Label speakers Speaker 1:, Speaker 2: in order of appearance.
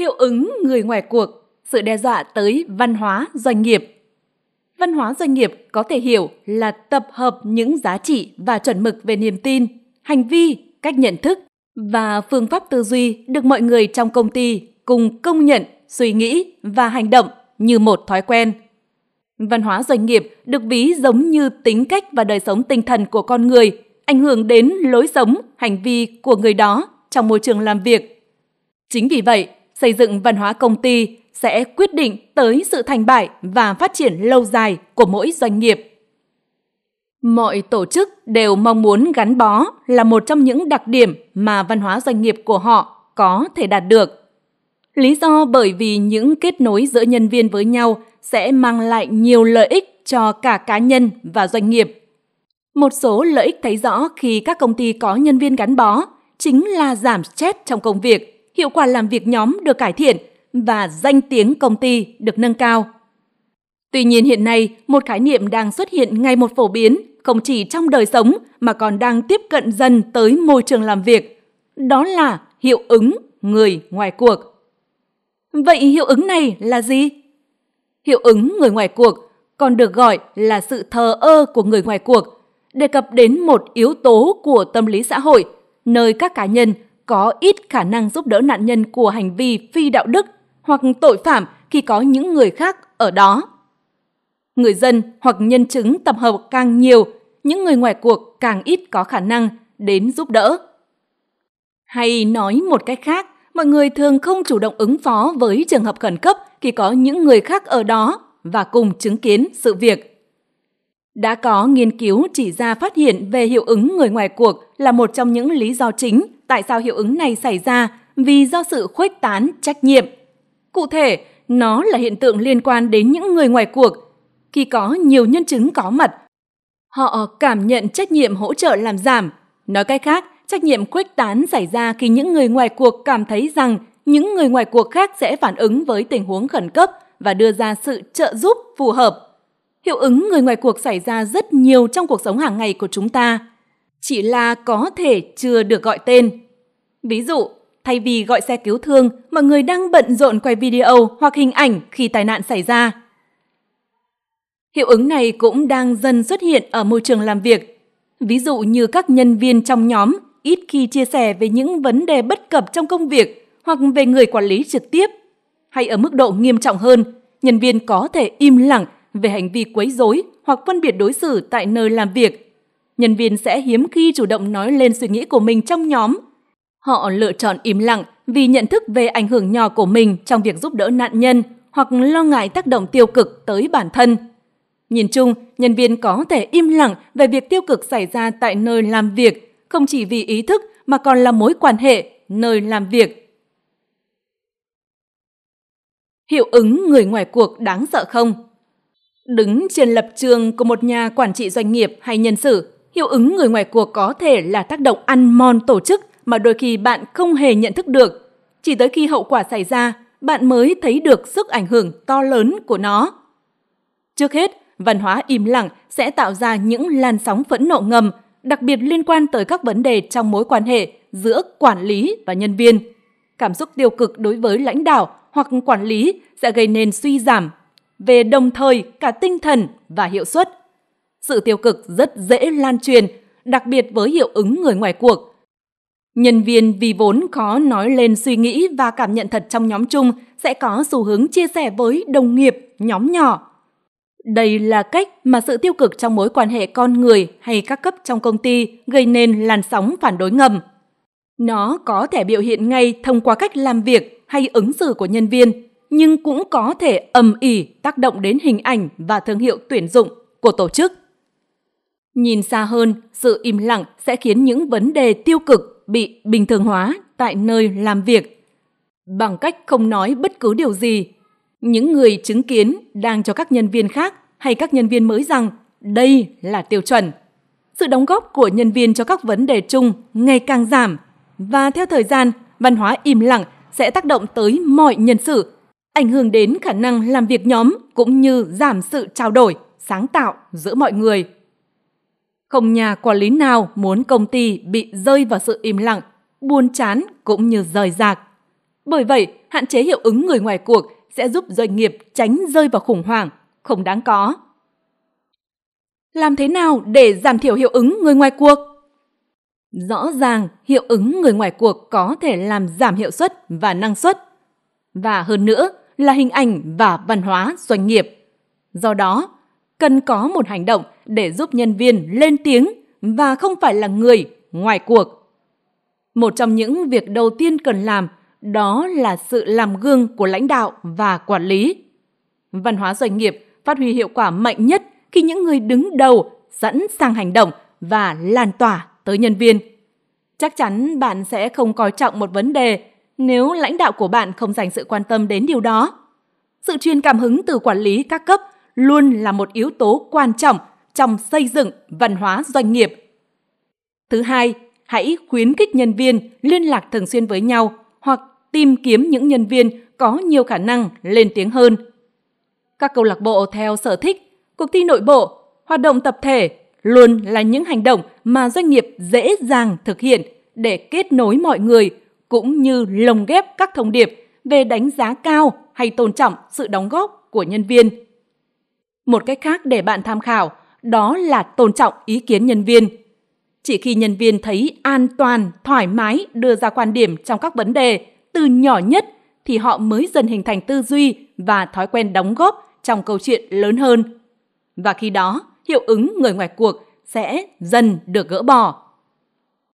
Speaker 1: Hiệu ứng người ngoài cuộc, sự đe dọa tới văn hóa doanh nghiệp. Văn hóa doanh nghiệp có thể hiểu là tập hợp những giá trị và chuẩn mực về niềm tin, hành vi, cách nhận thức và phương pháp tư duy được mọi người trong công ty cùng công nhận, suy nghĩ và hành động như một thói quen. Văn hóa doanh nghiệp được ví giống như tính cách và đời sống tinh thần của con người, ảnh hưởng đến lối sống, hành vi của người đó trong môi trường làm việc. Chính vì vậy, xây dựng văn hóa công ty sẽ quyết định tới sự thành bại và phát triển lâu dài của mỗi doanh nghiệp. Mọi tổ chức đều mong muốn gắn bó là một trong những đặc điểm mà văn hóa doanh nghiệp của họ có thể đạt được. Lý do bởi vì những kết nối giữa nhân viên với nhau sẽ mang lại nhiều lợi ích cho cả cá nhân và doanh nghiệp. Một số lợi ích thấy rõ khi các công ty có nhân viên gắn bó chính là giảm stress trong công việc, hiệu quả làm việc nhóm được cải thiện và danh tiếng công ty được nâng cao. Tuy nhiên hiện nay, một khái niệm đang xuất hiện ngày một phổ biến, không chỉ trong đời sống mà còn đang tiếp cận dần tới môi trường làm việc. Đó là hiệu ứng người ngoài cuộc. Vậy hiệu ứng này là gì? Hiệu ứng người ngoài cuộc còn được gọi là sự thờ ơ của người ngoài cuộc, đề cập đến một yếu tố của tâm lý xã hội, nơi các cá nhân có ít khả năng giúp đỡ nạn nhân của hành vi phi đạo đức hoặc tội phạm khi có những người khác ở đó. Người dân hoặc nhân chứng tập hợp càng nhiều, những người ngoài cuộc càng ít có khả năng đến giúp đỡ. Hay nói một cách khác, mọi người thường không chủ động ứng phó với trường hợp khẩn cấp khi có những người khác ở đó và cùng chứng kiến sự việc. Đã có nghiên cứu chỉ ra phát hiện về hiệu ứng người ngoài cuộc là một trong những lý do chính tại sao hiệu ứng này xảy ra vì do sự khuếch tán trách nhiệm. Cụ thể, nó là hiện tượng liên quan đến những người ngoài cuộc. Khi có nhiều nhân chứng có mặt, họ cảm nhận trách nhiệm hỗ trợ làm giảm. Nói cách khác, trách nhiệm khuếch tán xảy ra khi những người ngoài cuộc cảm thấy rằng những người ngoài cuộc khác sẽ phản ứng với tình huống khẩn cấp và đưa ra sự trợ giúp phù hợp. Hiệu ứng người ngoài cuộc xảy ra rất nhiều trong cuộc sống hàng ngày của chúng ta, chỉ là có thể chưa được gọi tên. Ví dụ, thay vì gọi xe cứu thương, mọi người đang bận rộn quay video hoặc hình ảnh khi tai nạn xảy ra. Hiệu ứng này cũng đang dần xuất hiện ở môi trường làm việc. Ví dụ như các nhân viên trong nhóm ít khi chia sẻ về những vấn đề bất cập trong công việc hoặc về người quản lý trực tiếp. Hay ở mức độ nghiêm trọng hơn, nhân viên có thể im lặng về hành vi quấy rối hoặc phân biệt đối xử tại nơi làm việc. Nhân viên sẽ hiếm khi chủ động nói lên suy nghĩ của mình trong nhóm. Họ lựa chọn im lặng vì nhận thức về ảnh hưởng nhỏ của mình trong việc giúp đỡ nạn nhân hoặc lo ngại tác động tiêu cực tới bản thân. Nhìn chung, nhân viên có thể im lặng về việc tiêu cực xảy ra tại nơi làm việc, không chỉ vì ý thức mà còn là mối quan hệ nơi làm việc. Hiệu ứng người ngoài cuộc đáng sợ không? Đứng trên lập trường của một nhà quản trị doanh nghiệp hay nhân sự, hiệu ứng người ngoài cuộc có thể là tác động ăn mòn tổ chức mà đôi khi bạn không hề nhận thức được. Chỉ tới khi hậu quả xảy ra, bạn mới thấy được sức ảnh hưởng to lớn của nó. Trước hết, văn hóa im lặng sẽ tạo ra những làn sóng phẫn nộ ngầm, đặc biệt liên quan tới các vấn đề trong mối quan hệ giữa quản lý và nhân viên. Cảm xúc tiêu cực đối với lãnh đạo hoặc quản lý sẽ gây nên suy giảm về đồng thời cả tinh thần và hiệu suất. Sự tiêu cực rất dễ lan truyền, đặc biệt với hiệu ứng người ngoài cuộc. Nhân viên vì vốn khó nói lên suy nghĩ và cảm nhận thật trong nhóm chung sẽ có xu hướng chia sẻ với đồng nghiệp, nhóm nhỏ. Đây là cách mà sự tiêu cực trong mối quan hệ con người hay các cấp trong công ty gây nên làn sóng phản đối ngầm. Nó có thể biểu hiện ngay thông qua cách làm việc hay ứng xử của nhân viên, nhưng cũng có thể ầm ỉ tác động đến hình ảnh và thương hiệu tuyển dụng của tổ chức. Nhìn xa hơn, sự im lặng sẽ khiến những vấn đề tiêu cực bị bình thường hóa tại nơi làm việc. Bằng cách không nói bất cứ điều gì, những người chứng kiến đang cho các nhân viên khác hay các nhân viên mới rằng đây là tiêu chuẩn. Sự đóng góp của nhân viên cho các vấn đề chung ngày càng giảm và theo thời gian, văn hóa im lặng sẽ tác động tới mọi nhân sự ảnh hưởng đến khả năng làm việc nhóm cũng như giảm sự trao đổi, sáng tạo giữa mọi người. Không nhà quản lý nào muốn công ty bị rơi vào sự im lặng, buồn chán cũng như rời rạc. Bởi vậy, hạn chế hiệu ứng người ngoài cuộc sẽ giúp doanh nghiệp tránh rơi vào khủng hoảng, không đáng có. Làm thế nào để giảm thiểu hiệu ứng người ngoài cuộc? Rõ ràng, hiệu ứng người ngoài cuộc có thể làm giảm hiệu suất và năng suất. Và hơn nữa là hình ảnh và văn hóa doanh nghiệp. Do đó, cần có một hành động để giúp nhân viên lên tiếng và không phải là người ngoài cuộc. Một trong những việc đầu tiên cần làm đó là sự làm gương của lãnh đạo và quản lý. Văn hóa doanh nghiệp phát huy hiệu quả mạnh nhất khi những người đứng đầu sẵn sàng hành động và lan tỏa tới nhân viên. Chắc chắn bạn sẽ không coi trọng một vấn đề nếu lãnh đạo của bạn không dành sự quan tâm đến điều đó. Sự truyền cảm hứng từ quản lý các cấp luôn là một yếu tố quan trọng trong xây dựng văn hóa doanh nghiệp. Thứ hai, hãy khuyến khích nhân viên liên lạc thường xuyên với nhau hoặc tìm kiếm những nhân viên có nhiều khả năng lên tiếng hơn. Các câu lạc bộ theo sở thích, cuộc thi nội bộ, hoạt động tập thể luôn là những hành động mà doanh nghiệp dễ dàng thực hiện để kết nối mọi người cũng như lồng ghép các thông điệp về đánh giá cao hay tôn trọng sự đóng góp của nhân viên. Một cách khác để bạn tham khảo đó là tôn trọng ý kiến nhân viên. Chỉ khi nhân viên thấy an toàn, thoải mái đưa ra quan điểm trong các vấn đề từ nhỏ nhất thì họ mới dần hình thành tư duy và thói quen đóng góp trong câu chuyện lớn hơn. Và khi đó, hiệu ứng người ngoài cuộc sẽ dần được gỡ bỏ.